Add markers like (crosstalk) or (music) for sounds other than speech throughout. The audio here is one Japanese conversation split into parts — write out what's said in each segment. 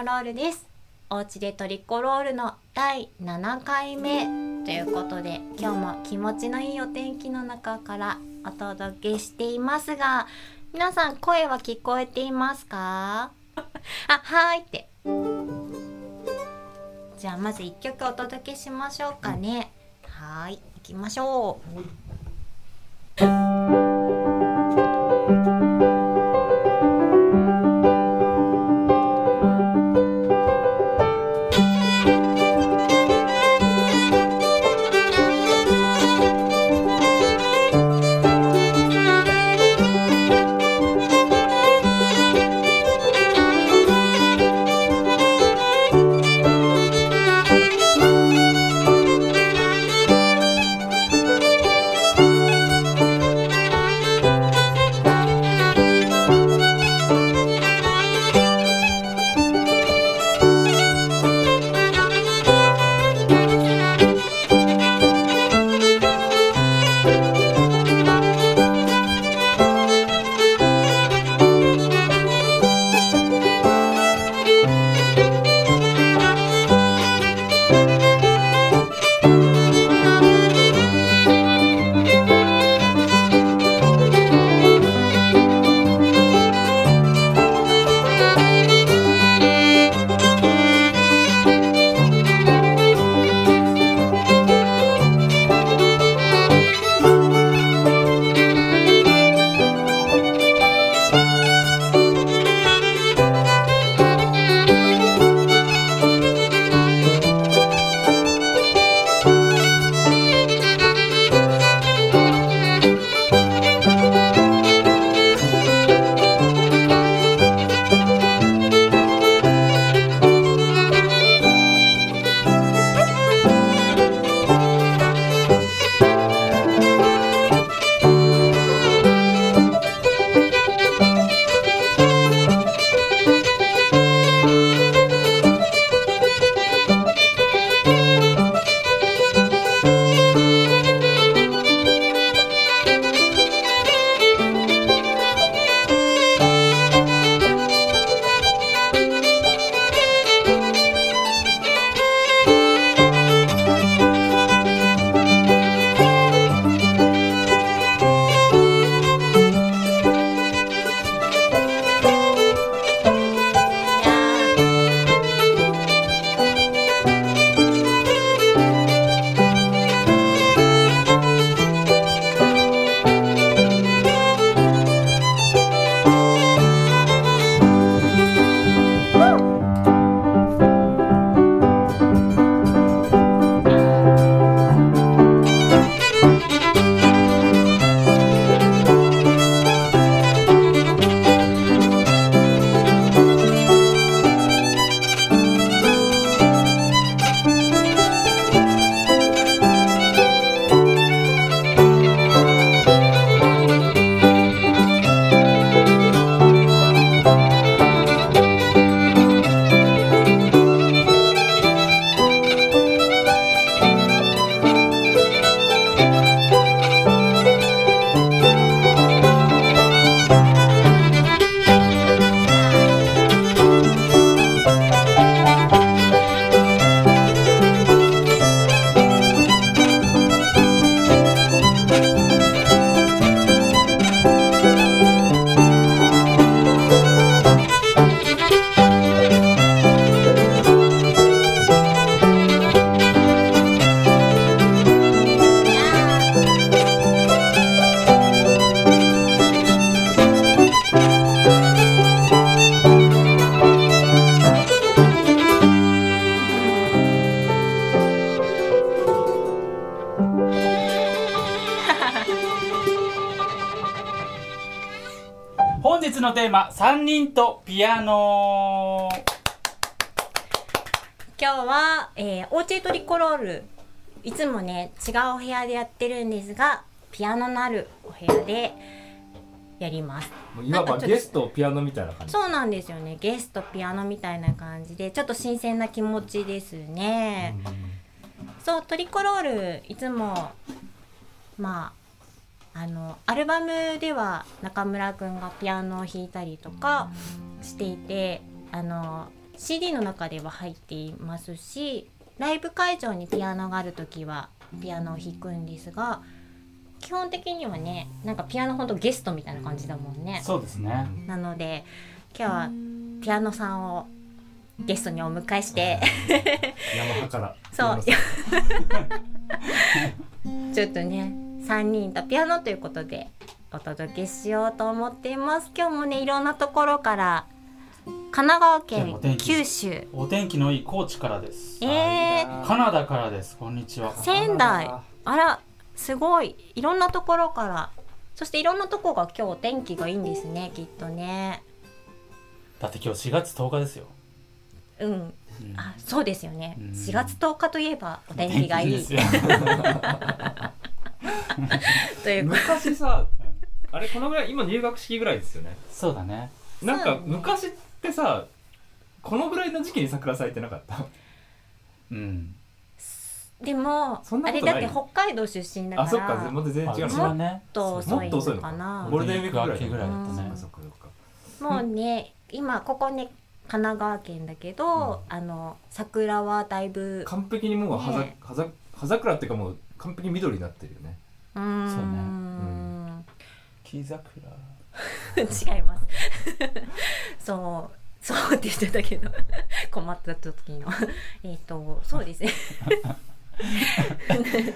コロールです。お家でトリコロールの第7回目。ということで今日も気持ちのいいお天気の中からお届けしていますが皆さん声は聞こえていますか？あはいって。じゃあまず1曲お届けしましょうかね。はい行きましょう。3人とピアノ。今日は、えー、オーチェトリコロールいつもね違うお部屋でやってるんですがピアノのあるお部屋でやります。いわばゲストピアノみたいな感じそうなんですよねゲストピアノみたいな感じで。ちょっと新鮮な気持ちですね、うそうトリコロールいつもまああのアルバムでは中村くんがピアノを弾いたりとかしていてあの CD の中では入っていますしライブ会場にピアノがある時はピアノを弾くんですが基本的にはねなんかピアノほんとゲストみたいな感じだもんね。そうですね。なので今日はピアノさんをゲストにお迎えしてヤマハから。そう。(laughs) ちょっとね3人とピアノということでお届けしようと思っています。今日もねいろんなところから神奈川県九州。お天気のいい高知からです。えー、カナダからです。こんにちは。仙台。あらすごい。いろんなところから。そしていろんなとこが今日お天気がいいんですねきっとね。だって今日4月10日ですよ、うん。うん。あそうですよね。うん。4月10日といえばお天気がいい。天気ですよ (laughs) (laughs) という昔さあれこのぐらい今入学式ぐらいですよね。そうだね。なんか昔ってさこのぐらいの時期に桜咲いてなかった？うん。でもそんなあれだって北海道出身だからあそっかまた全然違う。もっと遅いのかな。ゴールデンウィークぐらいだったね。うん。そっかそっかもうね今ここね神奈川県だけど、あの桜はだいぶ完璧にもう葉桜っていうかもう完璧に緑になってるよね。うーんそうね。ん。木桜。違います。(laughs) そうそうって言ってたけど。困った時の。えっとそうですね。(laughs)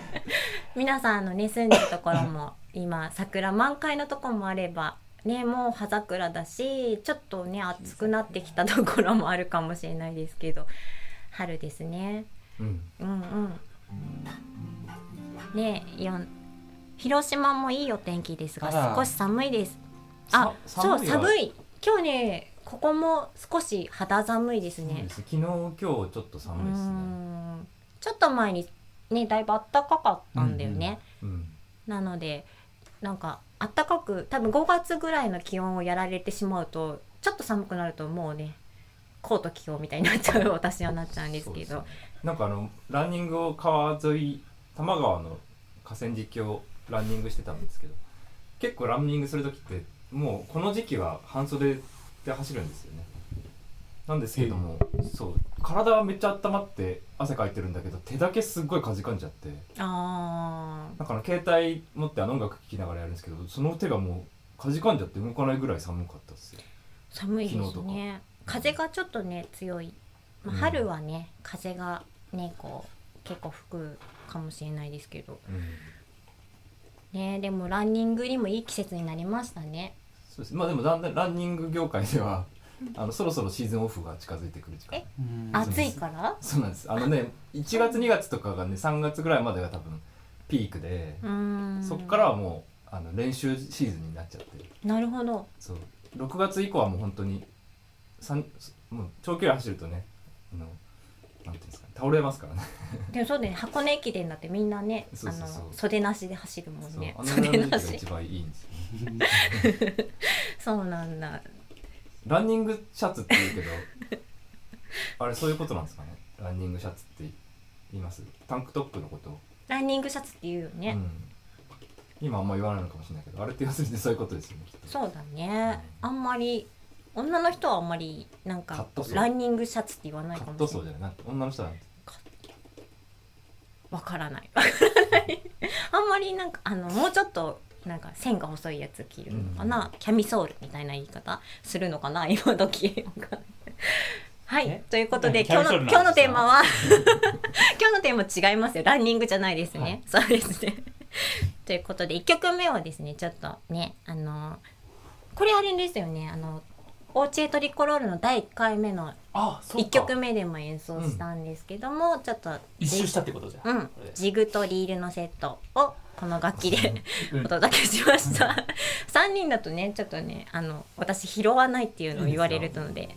皆さんあのね住んでるところも今桜満開のところもあればねもう葉桜だしちょっとね暑くなってきたところもあるかもしれないですけど。春ですね。うん。うんうんね広島もいいお天気ですが少し寒いです。あさそう寒い今日ねここも少し肌寒いですね。昨日今日ちょっとう寒いですね。ん。ちょっと前にねだいぶ暖かかったんだよね、うんなのでなんか暖かく多分5月ぐらいの気温をやられてしまうとちょっと寒くなるともうねコート着ようみたいになっちゃう私はなっちゃうんですけど。すね。なんかあのランニングを川沿い多摩川の河川敷をランニングしてたんですけど結構ランニングする時ってもうこの時期は半袖で走るんですよね。なんですけども、そう体はめっちゃ温まって汗かいてるんだけど手だけすっごいかじかんじゃって。あなんかあの携帯持ってあの音楽聴きながらやるんですけどその手がもうかじかんじゃって動かないぐらい寒かったですよ。ー寒いですね。風がちょっとね強い、まあうん。春はね風がねこう結構吹くかもしれないですけど。ねでもランニングにもいい季節になりましたね。そうです。まあでもだんだんランニング業界ではあのそろそろシーズンオフが近づいてくる時間。暑いから？そうなんです。あのね1月2月とかがね3月ぐらいまでが多分ピークでそっからはもうあの練習シーズンになっちゃって。るなるほど。そう。6月以降はもう本当にさんもう長距離走るとねあのなんていうんですかね。倒れますからね。(laughs) でもそうだよね。箱根駅伝だってみんなねあの袖なしで走るもんね。袖なし。一番いいんですよね。(laughs) そうなんだ。ランニングシャツって言うけど (laughs) あれそういうことなんですかね。ランニングシャツって言います？タンクトップのこと？をランニングシャツって言うよね、うん、今あんま言わないのかもしれないけどあれって要するにそういうことですよねきっと。そうだね。あんまり女の人はあんまりなんかカットソー。ランニングシャツって言わないカッかもしれない。トソーじゃない。なんて女の人はなんて。わからない。わからない。あんまりなんかあのもうちょっとなんか線が細いやつ着るのかな、キャミソールみたいな言い方するのかな。今時。わかんないはい。え？ということで何今日のキャミソールなんですか今日のテーマは (laughs) 今日のテーマ違いますよ。ランニングじゃないですね、はい。そうですね。ということで1曲目はですねちょっとねあのこれあれですよね。あのオーチェトリコロールの第1回目の1あそうか。曲目でも演奏したんですけども、ちょっと一周したってことじゃん、うん。ジグとリールのセットをこの楽器でうん。お届けしました。3人だとねちょっとねあの私拾わないっていうのを言われるので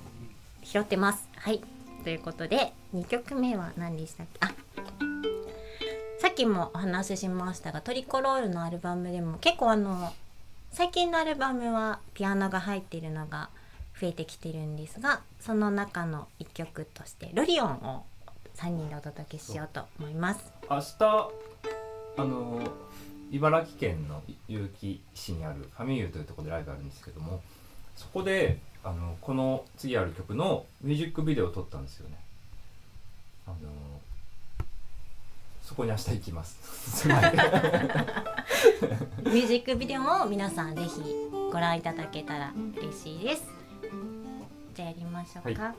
拾ってます。はい。ということで2曲目は何でしたっけ？あさっきもお話ししましたがトリコロールのアルバムでも結構あの最近のアルバムはピアノが入っているのが増えてきてるんですがその中の1曲として「ロリオン」を3人でお届けしようと思います。明日あの茨城県の結城市にあるファミユーというところでライブあるんですけどもそこであのこの次ある曲のミュージックビデオを撮ったんですよね。あのそこに明日行きます。はい (laughs) ミュージックビデオも皆さんぜひご覧いただけたら嬉しいですじゃあやりましょうか、はい、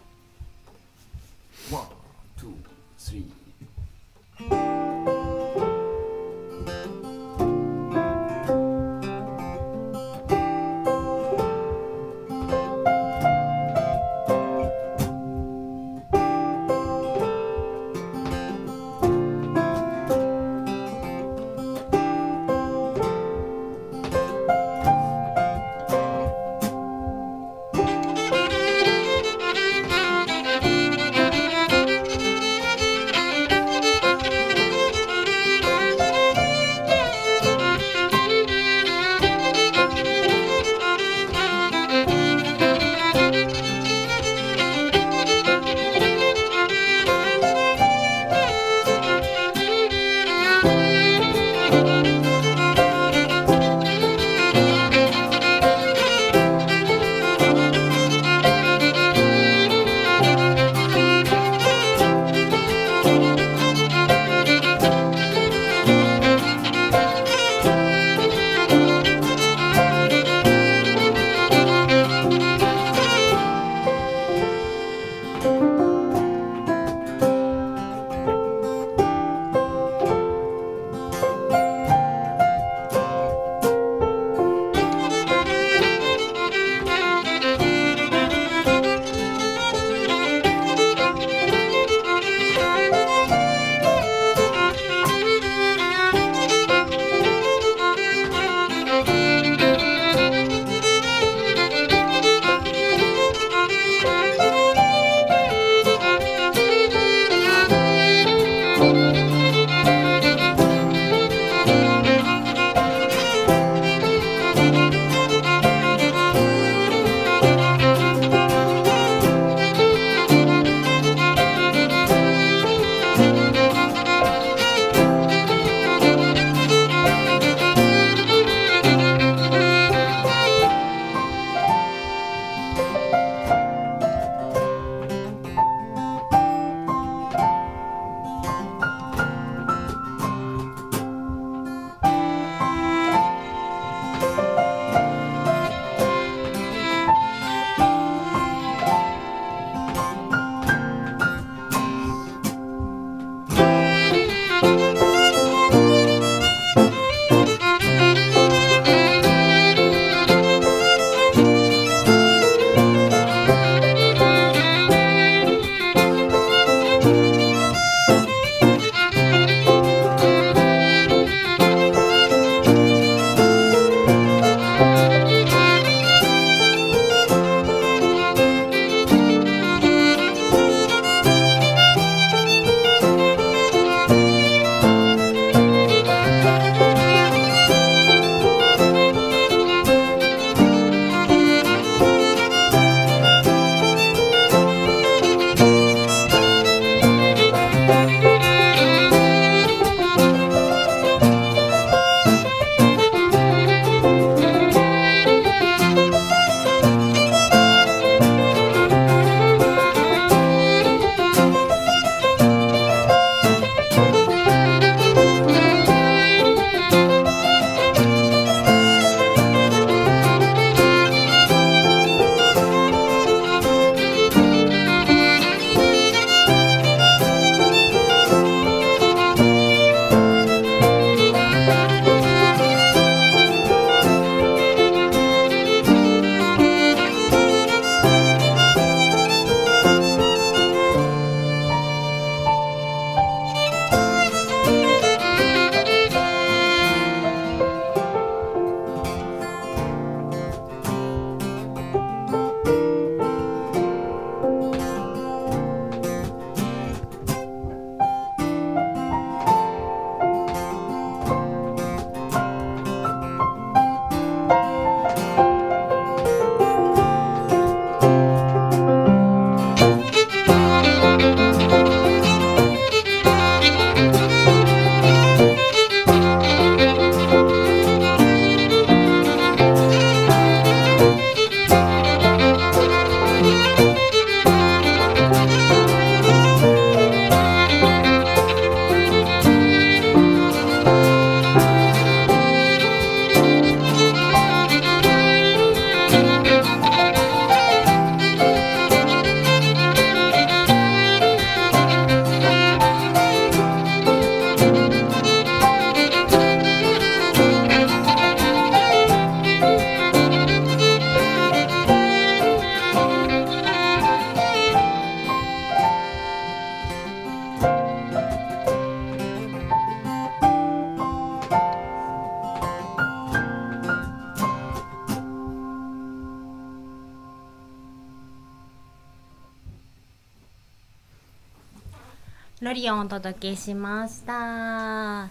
ロリオンをお届けしました。今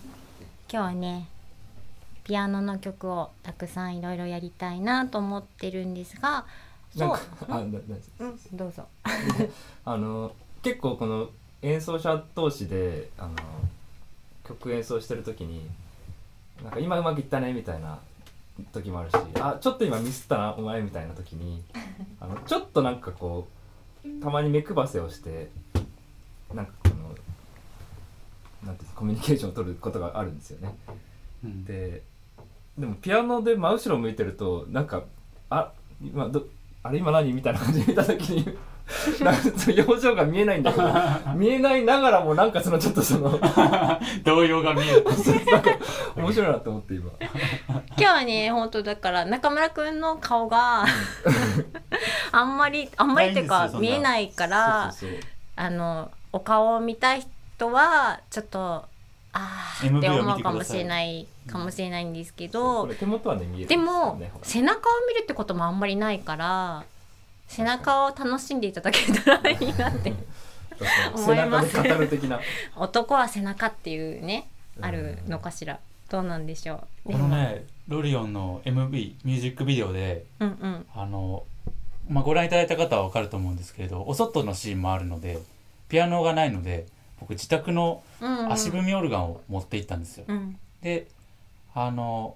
日はねピアノの曲をたくさんいろいろやりたいなと思ってるんですがそう。あどうぞ。(laughs) あの結構この演奏者同士であの曲演奏してる時になんか今うまくいったねみたいな時もあるしあちょっと今ミスったなお前みたいな時に (laughs) あのちょっとなんかこうたまに目配せをしてなんかなんていうのコミュニケーションを取ることがあるんですよね。うん。ででもピアノで真後ろ向いてるとなんかあ今どあれ今何みたいな感じで見た時に (laughs) なんかその表情が見えないんだけど (laughs) 見えないながらもなんかそのちょっとその動揺が見える。(laughs) なんか面白いなと思って今。今日はね本当だから中村くんの顔があんまりあんまりっていうか見えないからあのお顔を見たい人はちょっとあー MV って思うかもしれないかもしれないんですけこどれ手元はね見えるんですも背中を見るってこともあんまりないから背中を楽しんでいただけたらいいなって (laughs) 思います。背中で語る的な。男は背中っていうねあるのかしら。どうなんでしょう。このねロリオンの MV ミュージックビデオでうんうん。あの、まあ、ご覧いただいた方は分かると思うんですけれどお外のシーンもあるのでピアノがないので僕自宅のうんうん。足踏みオルガンを持って行ったんですよ、うん。であの、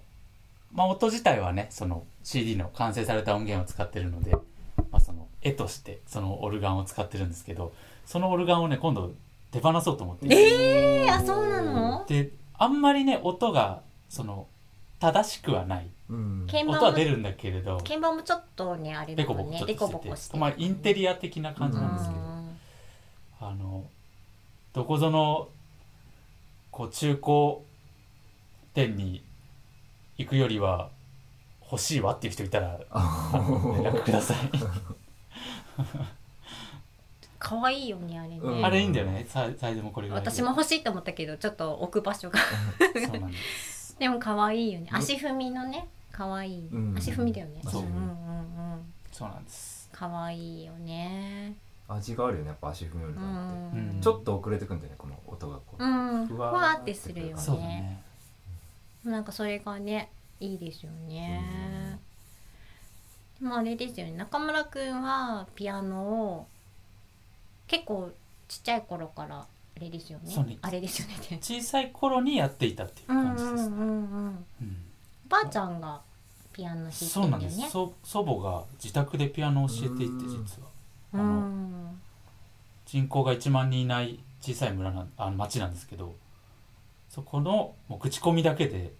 まあ、音自体はねその CD の完成された音源を使ってるので、まあ、その絵としてそのオルガンを使ってるんですけどそのオルガンをね今度手放そうと思って。いてえー、あそうなの？であんまりね音がその正しくはない。うん。鍵盤も音は出るんだけれど。鍵盤もちょっとねあれだね。デコちょっとしてボコして。てまあインテリア的な感じなんですけど、あのどこぞのこう中古店に行くよりは欲しいわっていう人いたら (laughs) 連絡ください、(laughs) 可愛いよねあれね、うん。あれいいんだよね。サイサイズもこれ私も欲しいと思ったけどちょっと置く場所が。そうなんです。(laughs) でも可愛いよね。足踏みのね可愛い、うん。足踏みだよね。そう。うんうんうんうん。そうなんです。可愛いよね味があるよねやっぱ足踏みよりうかって、ん、うん。ちょっと遅れてくんだよねこの音がこう、うん。ふふわーってするよそうだね。ねなんかそれがねいいですよね、でもあれですよね中村くんはピアノを結構ちっちゃい頃からあれですよね。そうね。あれですよね小さい頃にやっていたっていううん感じです、うんうんうんうん。おばあちゃんがピアノ弾いてそうなんです、祖母が自宅でピアノを教えていてうん。実はあうのん人口が1万人いない小さい村なあの町なんですけどそこのもう口コミだけで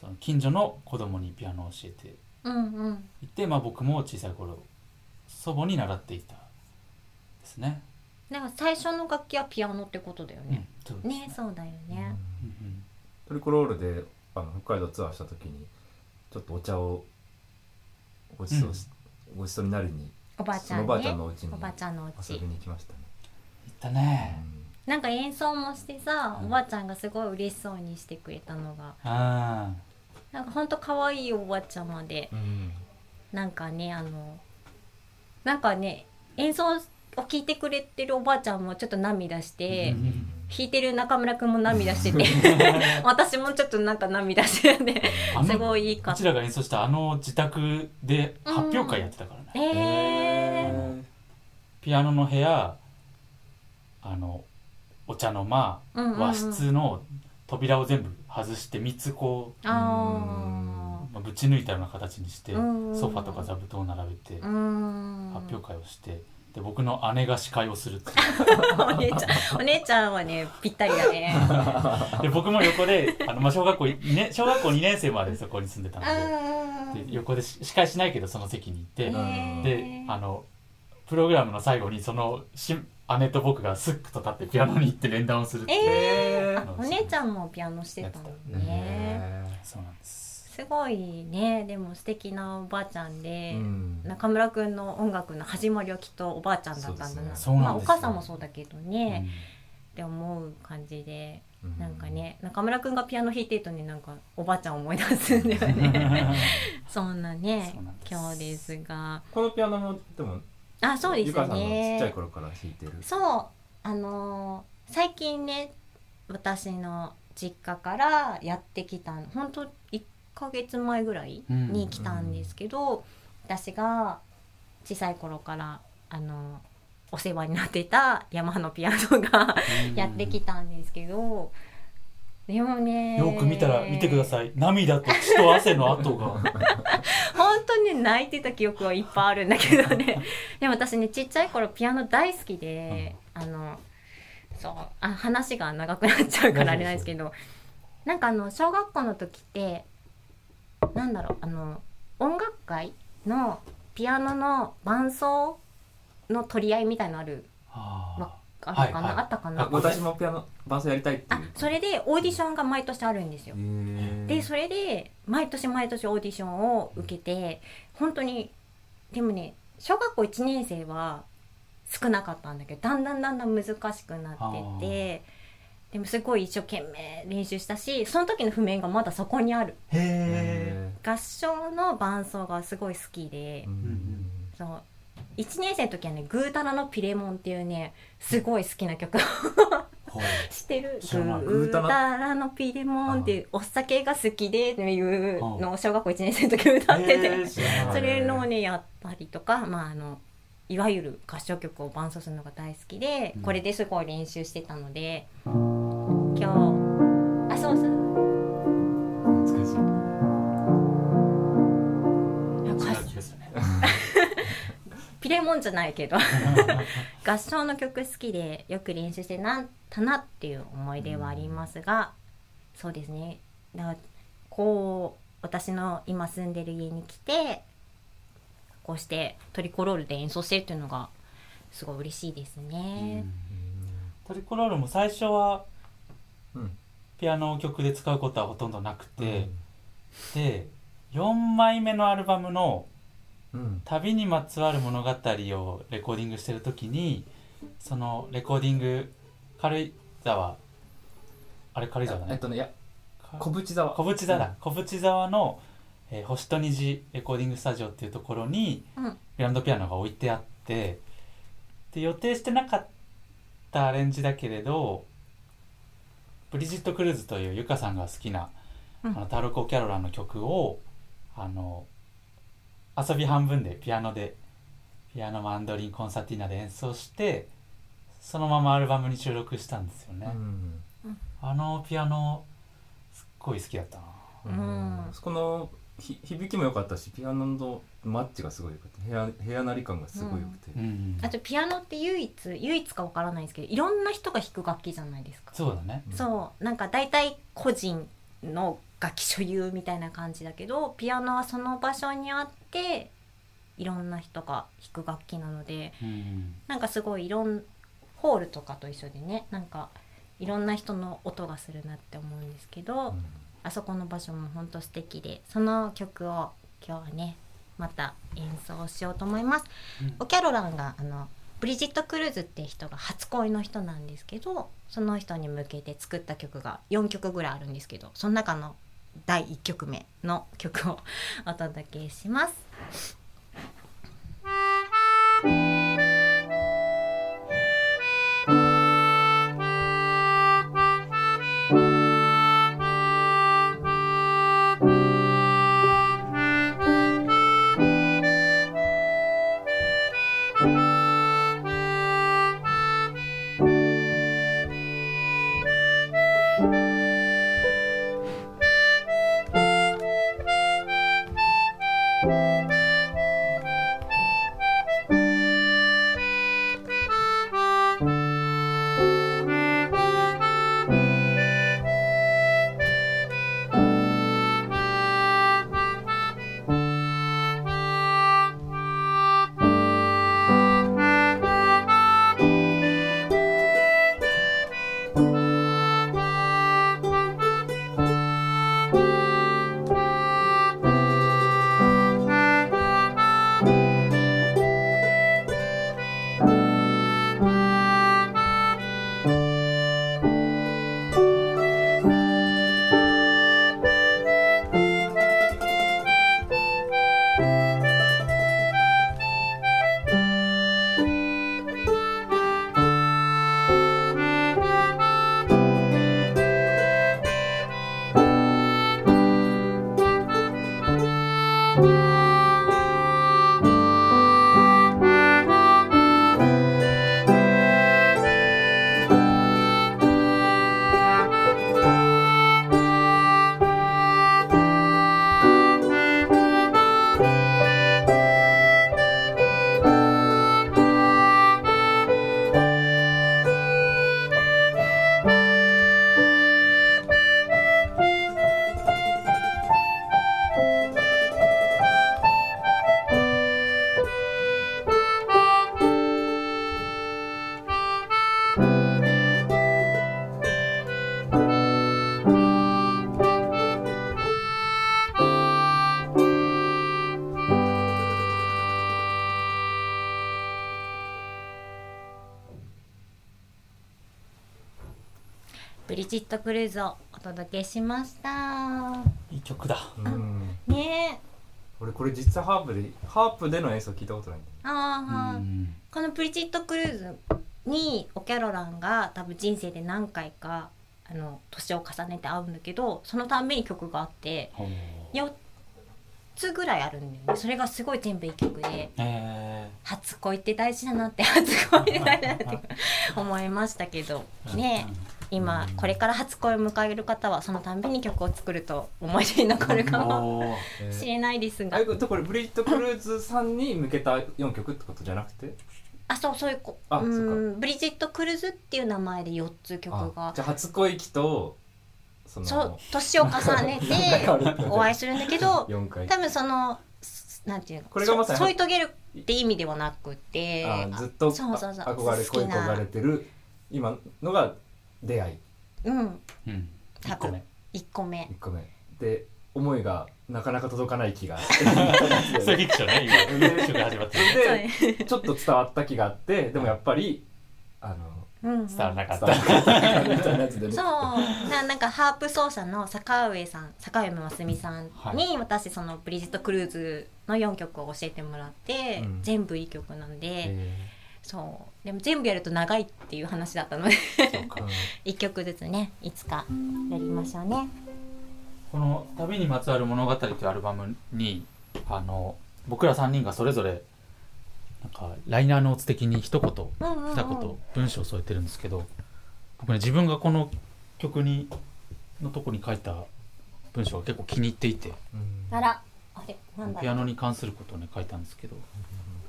その近所の子供にピアノを教えてうんうん。いて、まあ、僕も小さい頃祖母に習っていたですね。なんか最初の楽器はピアノってことだよね、そうですね。そうだよね、うんうんトリコロールであの北海道ツアーした時にちょっとお茶をごちそうし、ごちそうになりにおばあちゃんね。おばあちゃんのお家におばあちゃんのお家。遊びに行きましたね、行ったね。なんか演奏もしてさ、うん。おばあちゃんがすごい嬉しそうにしてくれたのが。あなんかほんと可愛いおばあちゃまでうん。なんかねあのなんかね演奏を聴いてくれてるおばあちゃんもちょっと涙して、うん弾いてる中村くんも涙してて (laughs) 私もちょっとなんか涙してるんですごいいいか。うちらが演奏したあの自宅で発表会やってたからね。えー。ピアノの部屋あのお茶の間、うんうんうん。和室の扉を全部外して3つこう、あまあ、ぶち抜いたような形にして、うん。ソファとか座布団を並べて発表会をしてで僕の姉が司会をするっていう。(laughs) お姉ちゃんお姉ちゃんはねぴったりだね。で僕も横であの、まあ、小学校、ね、小学校2年生までそこに住んでたので。で横でし司会しないけどその席に行って、んであのプログラムの最後にそのし姉と僕がスックと立ってピアノに行って連弾をするっていう、えー、お姉ちゃんもピアノしてたのね。そうなんですすごいね。でも素敵なおばあちゃんで、うん。中村くんの音楽の始まりはきっとおばあちゃんだったんだな、ね。まあお母さんもそうだけどね、って思う感じでうん。なんかね中村くんがピアノ弾いてるとねなんかおばあちゃん思い出すんだようんね (laughs) そんなね今日ですが。このピアノもでもあそうですゆかさんのちっねちゃい頃から弾いてる。そう。あのー最近ね私の実家からやってきた本当1ヶ月前ぐらいに来たんですけど、私が小さい頃からあのお世話になってたヤマハのピアノが (laughs) やってきたんですけど、でもねよく見たら見てください。涙と血と汗の跡が。(laughs) 本当にね泣いてた記憶はいっぱいあるんだけどね。(laughs) でも私ねちっちゃい頃ピアノ大好きで、あのそうあ話が長くなっちゃうからあれなんですけどなんかあの小学校の時ってなんだろうあの音楽会のピアノの伴奏の取り合いみたいのあるあー。あったかな、はいはい。あったかな？あ私もピアノ伴奏やりたいっていあうそれでオーディションが毎年あるんですよ。でそれで毎年毎年オーディションを受けて本当にでもね小学校1年生は少なかったんだけどだんだんだんだん難しくなっててでもすごい一生懸命練習したしその時の譜面がまだそこにある。へえ合唱の伴奏がすごい好きで、うん。そう。1年生の時はね「グータラのピレモン」っていうねすごい好きな曲知ってる。知らない。グータラのピレモンっていうお酒が好きでっていうのを小学校1年生の時歌っててそれのをねやったりとかまああのいわゆる合唱曲を伴奏するのが大好きで、うん。これですごい練習してたので今日。あそうそう。懐かしい。ピレモンじゃないけど。合唱の曲好きでよく練習してなったなっていう思い出はありますが、そうですね。だこう私の今住んでる家に来てこうしてトリコロールで演奏してるっていうのがすごい嬉しいですね。トリコロールも最初はうんピアノ曲で使うことはほとんどなくて、で4枚目のアルバムのうん「旅にまつわる物語」をレコーディングしてる時にそのレコーディング軽井沢。あれ軽井沢だね。えっとねいやか小淵沢。小淵沢だ、小淵沢の、えー星と虹レコーディングスタジオっていうところにうん。グランドピアノが置いてあってで予定してなかったアレンジだけれどブリジット・クルーズというゆかさんが好きな、うん。あのタルコ・キャロランの曲をあの遊び半分でピアノでピアノマンドリンコンサーティーナで演奏してそのままアルバムに収録したんですよね、うん。あのピアノすっごい好きだったな。うん。そこのひ響きも良かったしピアノのマッチがすごい良かった部屋部屋なり感がすごい良くて、うん。あとピアノって唯一唯一かわからないですけどいろんな人が弾く楽器じゃないですか。そうだね。うんそう。なんか大体個人の楽器所有みたいな感じだけどピアノはその場所にあっていろんな人が弾く楽器なのでうん。なんかすごいいろんホールとかと一緒でねなんかいろんな人の音がするなって思うんですけど、うん。あそこの場所も本当素敵でその曲を今日はねまた演奏しようと思います。うんオキャロランがあのブリジット・クルーズって人が初恋の人なんですけどその人に向けて作った曲が4曲ぐらいあるんですけどその中の第1曲目の曲をお届けします。「ト・クルーズをお届けしました。いい曲だ。うん。ね。え俺これ実際ハープでハープでの演奏聞いたことないんだよああ、うん。このブリジット・クルーズにオキャロランが多分人生で何回かあの年を重ねて会うんだけどそのたんびに曲があってほう。4つぐらいあるんだよね。それがすごい全部いい曲でえ初恋って大事だなって初恋って大事だなって (laughs) 思いましたけど。ーね今これから初恋を迎える方はそのたんびに曲を作ると思い出に残るかもしれないですが。とこれブリジット・クルーズさんに向けた4曲ってことじゃなくて？あそうそういうこあうそんブリジット・クルーズっていう名前で4つ曲あがじゃあ初恋期とそう年を重ねてお会いするんだけど4回。多分そのなんていうの？これがまさにそ添い遂げるって意味ではなくてあずっとそうそうそうあ憧れてる今のが出会い。うん。うん。多分。一個目。1個目。1個目。で思いがなかなか届かない気が。(laughs) そういうフィクションね今。曲始まってる。でちょっと伝わった気があってでもやっぱりあのうん。うん伝わらなかった。伝わらなかったみたいなやつでね。そう。ななんかハープ奏者の坂上さん坂上真澄さんに私そのブリジット・クルーズの4曲を教えてもらって、うん。全部いい曲なんで、えそうでも全部やると長いっていう話だったので。そうか。ーうん1曲ずつねいつかやりましょうね。この「旅にまつわる物語」というアルバムにあの僕ら3人がそれぞれなんかライナーノーツ的に一言うんうんうん。二言文章を添えてるんですけど僕ね自分がこの曲にのとこに書いた文章が結構気に入っていて。うん。あら。あれなんだピアノに関することをね書いたんですけど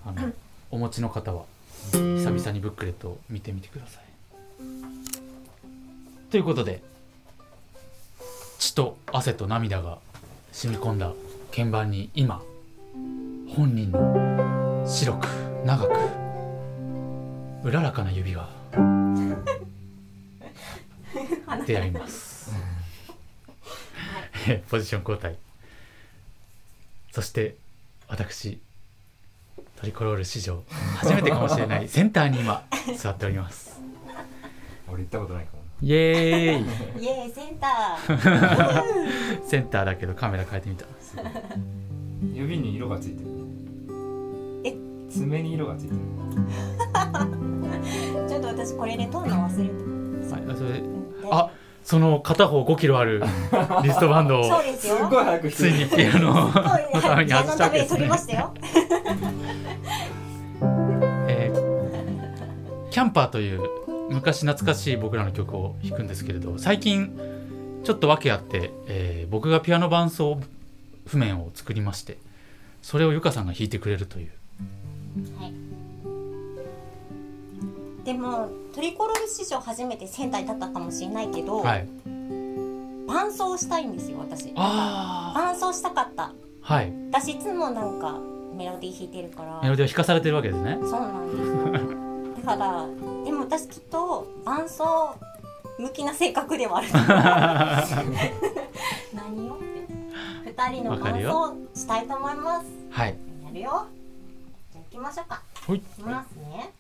あのお持ちの方は久々にブックレットを見てみてください。ということで血と汗と涙が染み込んだ鍵盤に今本人の白く長くうららかな指が出会います。え (laughs) ポジション交代そして私トリコロール史上初めてかもしれない。センターに今座っております。俺行ったことないかも。イエーイ。イエーイセンター。(laughs) センターだけどカメラ変えてみた。指に色がついてる。え？爪に色がついてる。(laughs) ちょっと私これで撮るの忘れてはいあそれ。たあその片方5キロある (laughs) リストバンドをすごい早くついにピアノのために外したわけですね。(laughs) えーキャンパーという昔懐かしい僕らの曲を弾くんですけれど最近ちょっと訳あって、えー僕がピアノ伴奏譜面を作りましてそれをゆかさんが弾いてくれるという。はい。でもトリコロール史上初めてセンターに立ったかもしれないけど、はい。伴奏したいんですよ私。あ伴奏したかった。あはい。私いつもなんかメロディー弾いてるから。メロディーを弾かされてるわけですね。そうなんです。だから (laughs) でも私きっと伴奏向きな性格ではある。(laughs) 何よって二人の伴よ。奏したいと思います。はい。やるよ。じゃあ行きましょうか。ほい。いきますね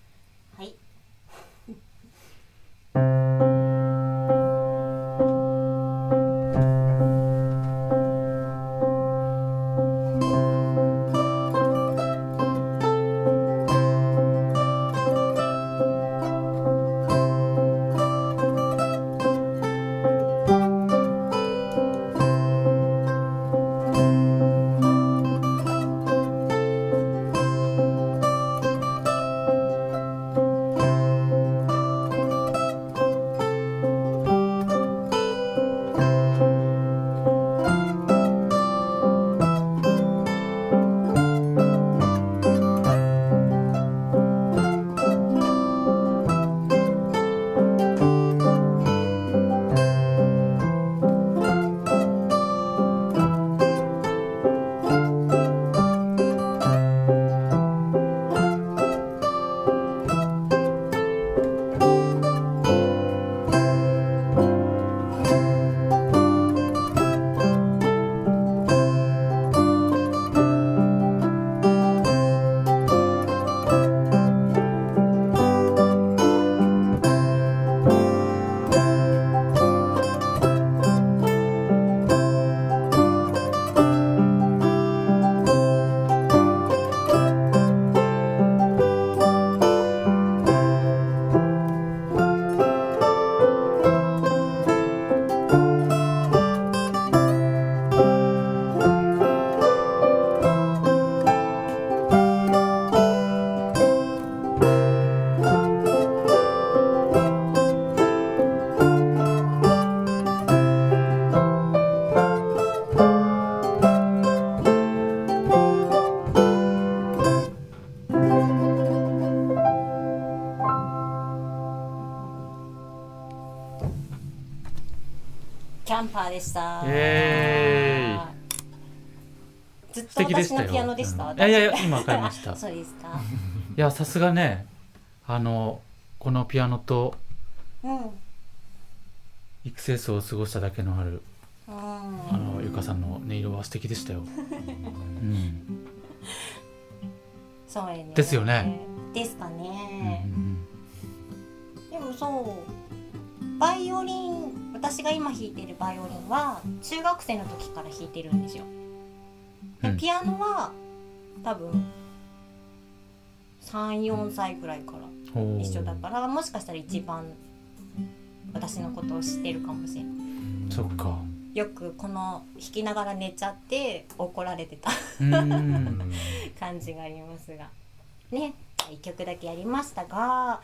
でした。イエずっと素敵でしたよ。私のピアノでした、うん。いやいやいや今わかりました。(laughs) そうですか。いやさすがね。あのこのピアノとうん。育成層を過ごしただけのあるうん。あのゆかさんの音色は素敵でしたよ、うん。そうやね。ですよね。ですかうんうんね、でもそうバイオリン私が今弾いてるバイオリンは中学生の時から弾いてるんですよ。でうん。ピアノは多分34歳ぐらいからうん、一緒だからもしかしたら一番私のことを知ってるかもしれない。そっか。よくこの弾きながら寝ちゃって怒られてた。うん。(laughs) 感じがありますが。ね。1曲だけやりましたが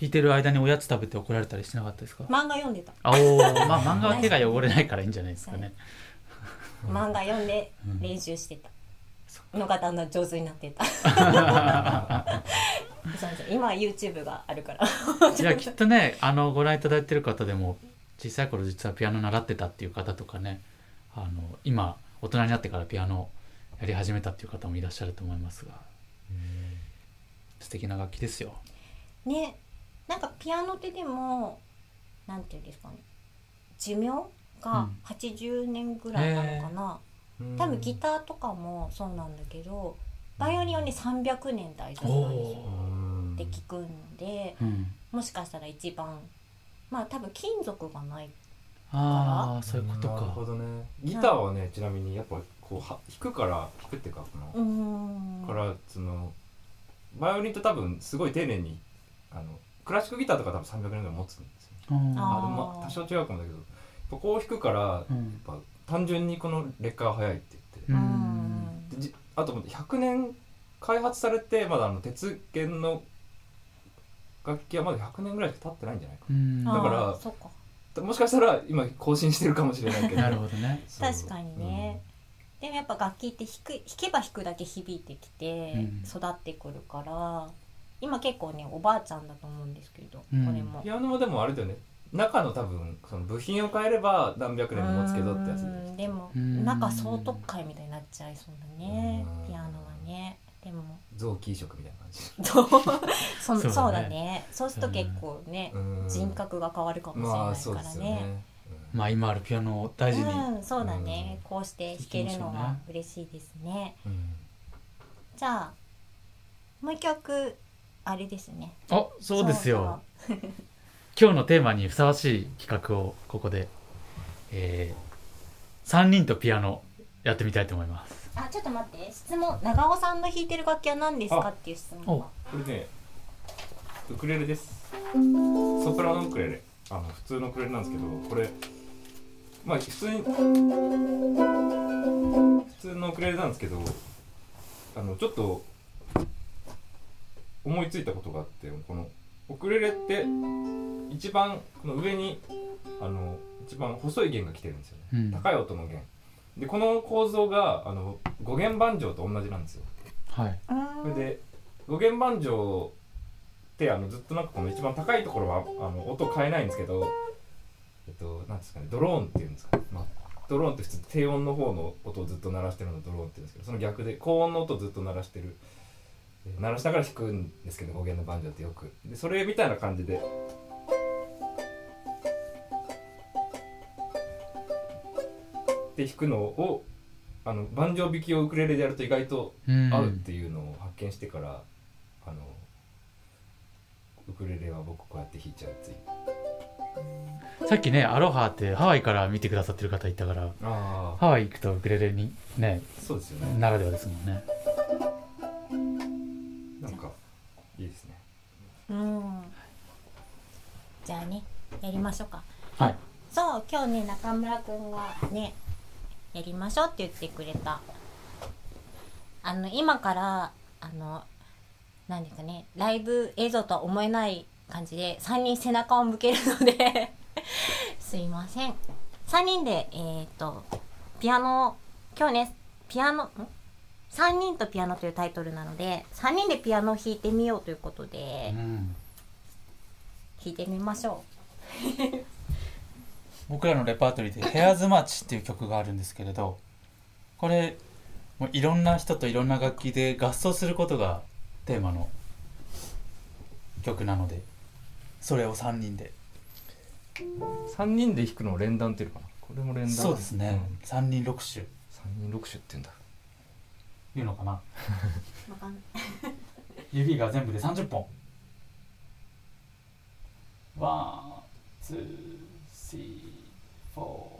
弾いてる間におやつ食べて怒られたりしてなかったですか？漫画読んでた。あおー。まあ (laughs) 漫画は手が汚れないからいいんじゃないですかね。(laughs) 漫画読んでうん。練習してた。のがだんだん上手になってた。(laughs) 今は YouTube があるから。いやきっとねあのご覧いただいてる方でも小さい頃実はピアノ習ってたっていう方とかねあの今大人になってからピアノやり始めたっていう方もいらっしゃると思いますが。素敵な楽器ですよ。ねなんかピアノってでもなんていうんですかね。寿命がうん。80年ぐらいなのかな、多分ギターとかもそうなんだけどバイオリンはね300年大丈夫なんですよおって聞くのでうん。もしかしたら一番まあ多分金属がないああそういうことなるかほどね。ギターはねちなみにやっぱこうは弾くから弾くっていうかの、ん。からそのバイオリンと多分すごい丁寧にあのクラシックギターとか多分300年ぐらい持つんですようん。ああでもまあ多少違うかもだけどやっぱこう弾くからやっうんぱ単純にこの劣化が早いって。う言って、あと100年開発されてまだあの鉄弦の楽器はまだ100年ぐらいしか経ってないんじゃないか。うん。だからもしかしたら今更新してるかもしれないけど。(laughs) なるほどね。(laughs) 確かにね、でもやっぱ楽器って弾く弾けば弾くだけ響いてきてうん。育ってくるから、今結構ねおばあちゃんだと思うんですけど、うん。これも。ピアノもでもあれだよね。中の多分その部品を変えれば何百年も持つけどってやつうーんでもうん。中総特会みたいになっちゃいそうだねうん。ピアノはね。でも。臓器移植みたいな感じ。そうそそうだね。そうだね。そうすると結構ね、うん。人格が変わるかもしれまあないそうですよからね,、ねまあ今あるピアノを大事にうんそうだね、こうして弾けるのは嬉しいですね。うんうん。じゃあもう一曲あれですね。あそうですよ。(laughs) 今日のテーマにふさわしい企画をここで、えー、3人とピアノやってみたいと思います。あちょっと待って。質問。長尾さんの弾いてる楽器は何ですかあっていう質問が。これねウクレレです。ソプラノウクレレ。あの普通のウクレレなんですけどこれまあ普通に普通のウクレレなんですけどあのちょっと思いついたことがあってこのウクレレって一番この上にあの一番細い弦が来てるんですよね、うん。高い音の弦。でこの構造があの五弦반丈と同じなんですよ。はい。それで五弦반丈ってあのずっとなんかこの一番高いところはあの音変えないんですけどえっとなんですかねドローンっていうんですか、まあ、ドローンって普通低音の方の音をずっと鳴らしてるのをドローンって言うんですけどその逆で高音の音をずっと鳴らしてるえー鳴らしながら弾くんですけど五弦のバンジョーってよく。でそれみたいな感じで。で弾くのをあのバンジョー弾きをウクレレでやると意外とうん。合うっていうのを発見してから、あのウクレレは僕こうやって弾いちゃうついさっきねアロハってハワイから見てくださってる方いたからあハワイ行くとウクレレにねそうですよね。ならではですもんねうん。じゃあねやりましょうか。はい。そう今日ね中村くんがねやりましょうって言ってくれた。あの今からあの何ですかねライブ映像とは思えない感じで3人背中を向けるので (laughs) すいません。3人でえっ、とピアノ今日ねピアノん？3人とピアノというタイトルなので3人でピアノを弾いてみようということでうん。弾いてみましょう。(laughs) 僕らのレパートリーで「ヘアーズマーチ」っていう曲があるんですけれどこれもういろんな人といろんな楽器で合奏することがテーマの曲なのでそれを3人で。3人で弾くのを連弾っていうのかな？これも連弾。そうですね、ん。3人6種3人6種って言うんだいうのかな？(laughs) (laughs) 指が全部で30本ワンツースリーフォ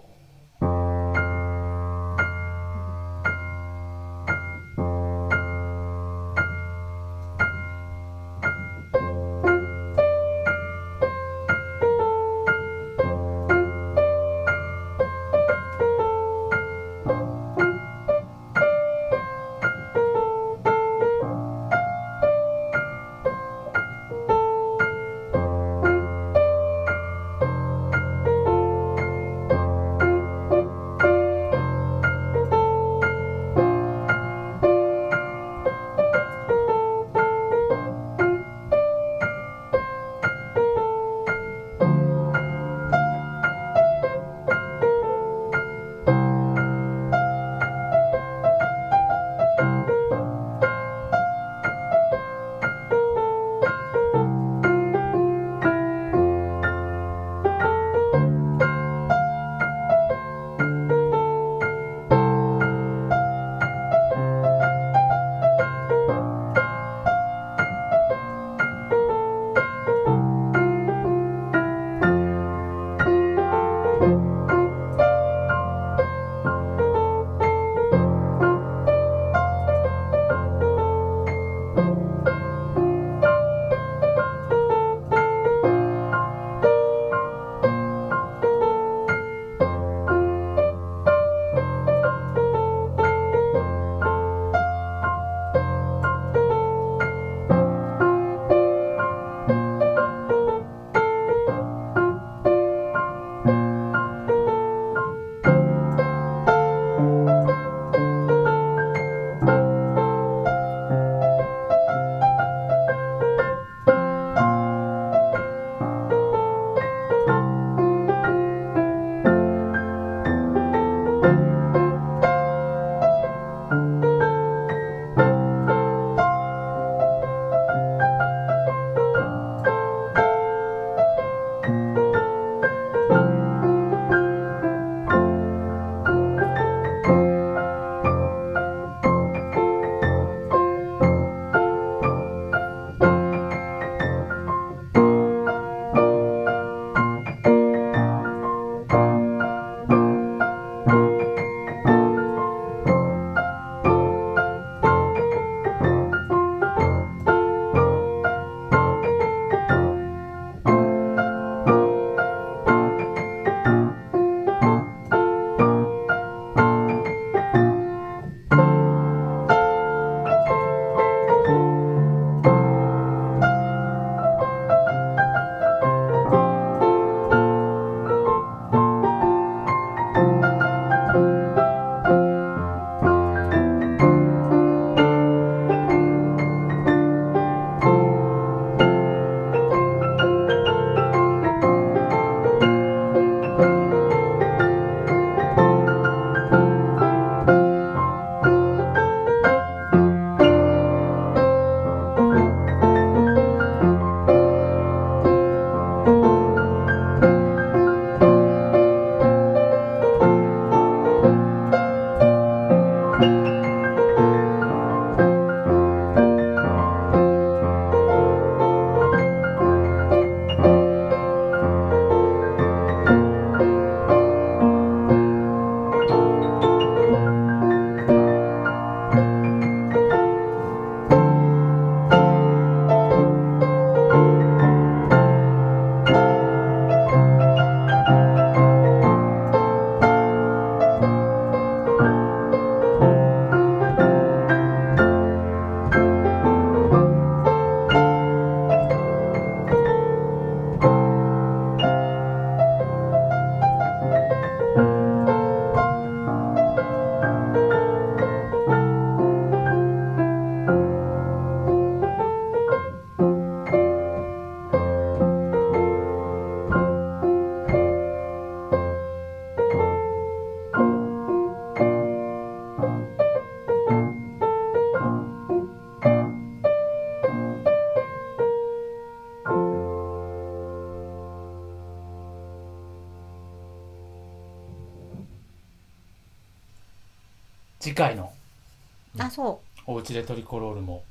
そおうちでトリコロールも、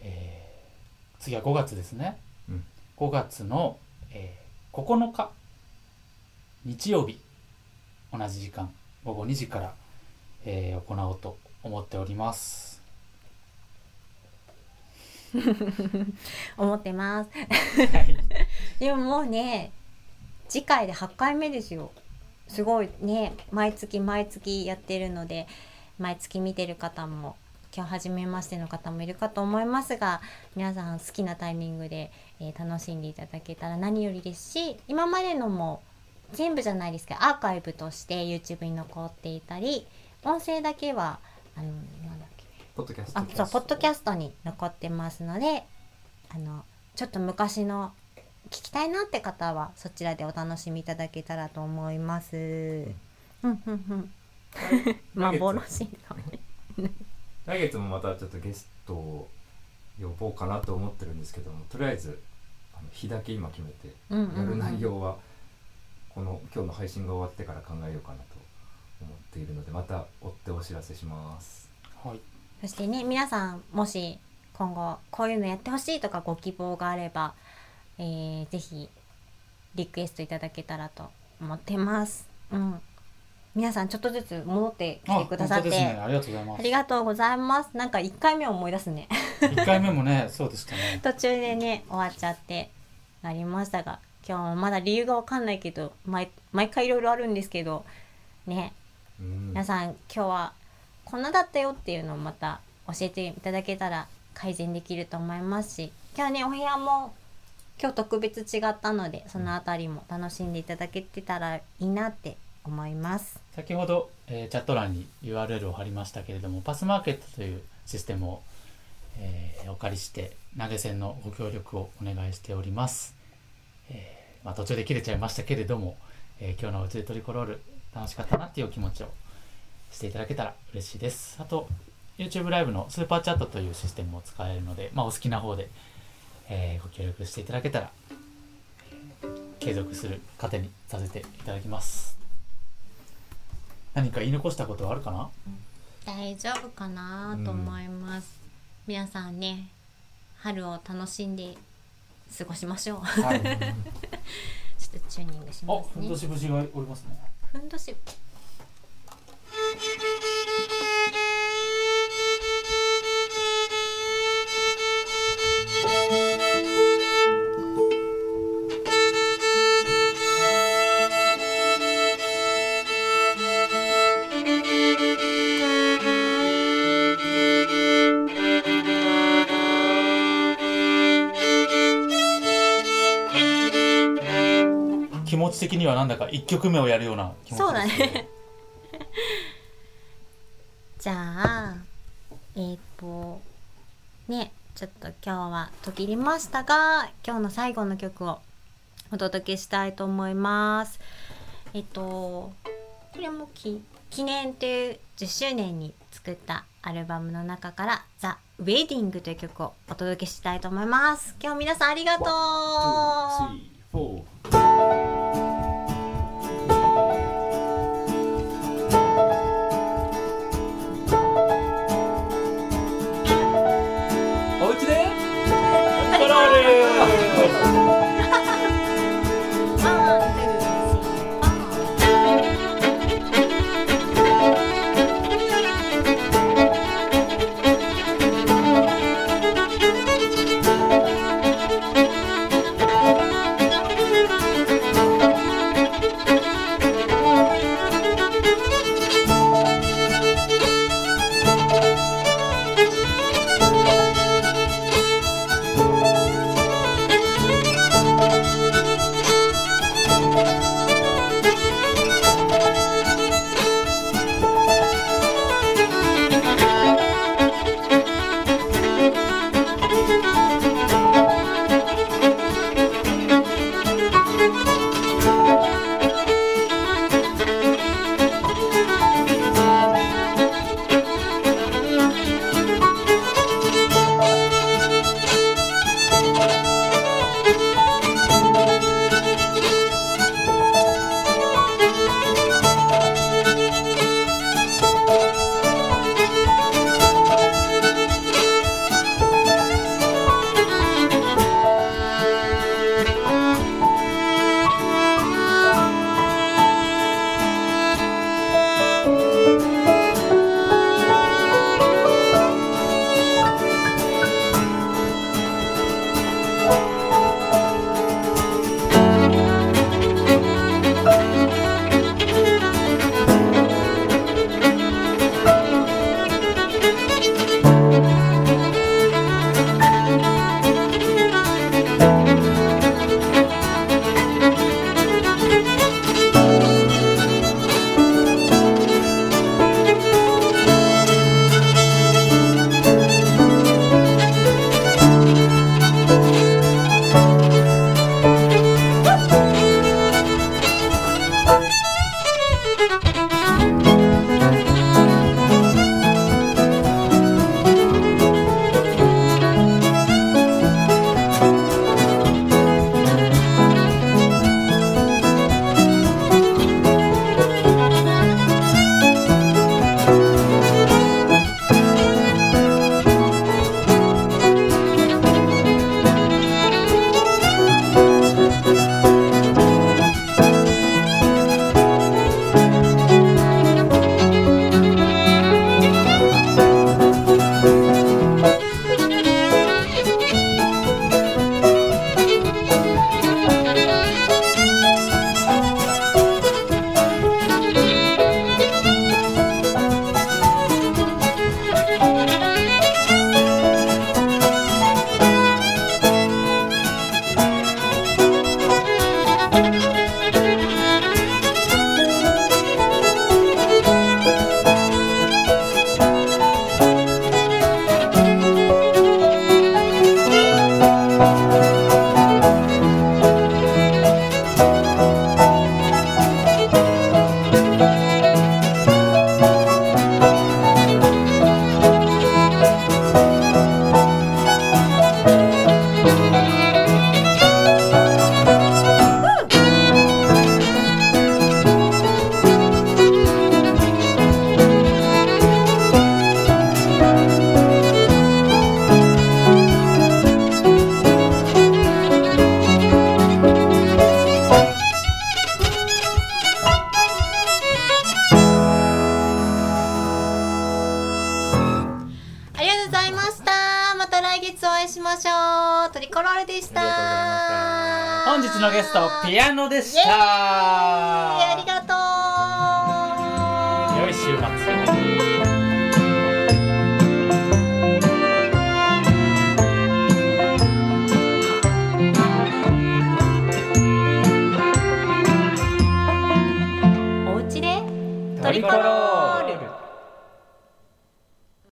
えー次は5月ですね、うん。5月の、えー9日日曜日同じ時間午後2時から、えー行おうと思っております。う (laughs) 思ってます。はい。(laughs) でももうね次回で8回目ですよ。すごいね毎月毎月やってるので毎月見てる方も今日初めましての方もいるかと思いますが皆さん好きなタイミングで、えー楽しんでいただけたら何よりですし今までのも全部じゃないですけどアーカイブとして YouTube に残っていたり音声だけはあのなんだっけ。ポッドキャスト。あそうポッドキャストに残ってますのであのちょっと昔の聞きたいなって方はそちらでお楽しみいただけたらと思います。うん。うん幻の。来月もまたちょっとゲストを呼ぼうかなと思ってるんですけどもとりあえずあの日だけ今決めてうんうんうんやる内容はこの今日の配信が終わってから考えようかなと思っているのでまた追ってお知らせしますはいそしてね皆さんもし今後こういうのやってほしいとかご希望があれば、えー、ぜひリクエストいただけたらと思ってます。うん。皆さんちょっとずつ戻ってきてくださって、ね。ありがとうございます。ありがとうございます。なんか1回目を思い出すね。(laughs) 1回目もねそうでしたね。途中でね終わっちゃってなりましたが今日もまだ理由がわかんないけど毎毎回いろいろあるんですけどね。うん。皆さん今日はこんなだったよっていうのをまた教えていただけたら改善できると思いますし今日ねお部屋も今日特別違ったのでそのあたりも楽しんでいただけてたらいいなって思います。先ほど、えーチャット欄に URL を貼りましたけれどもパスマーケットというシステムを、えーお借りして投げ銭のご協力をお願いしております、えーまあ、途中で切れちゃいましたけれども、え今日のうちでトリコロール楽しかったなっていうお気持ちをしていただけたら嬉しいです。あと YouTube ライブのスーパーチャットというシステムを使えるので、まあ、お好きな方で、えご協力していただけたら、継続する糧にさせていただきます。何か言い残したことはあるかな？大丈夫かなと思います。皆さんね春を楽しんで過ごしましょう。はい。(laughs) ちょっとチューニングしあ、ますねふんど。し節がおりますね。ふんどし。的にはなんだか一曲目をやるような気持ちですそうだね。(laughs) じゃあ、えーっと、ね、ちょっと今日は途切りましたが、今日の最後の曲をお届けしたいと思います。えっと、これもき記念という10周年に作ったアルバムの中から「ザ・ウェディングという曲をお届けしたいと思います。今日皆さんありがとう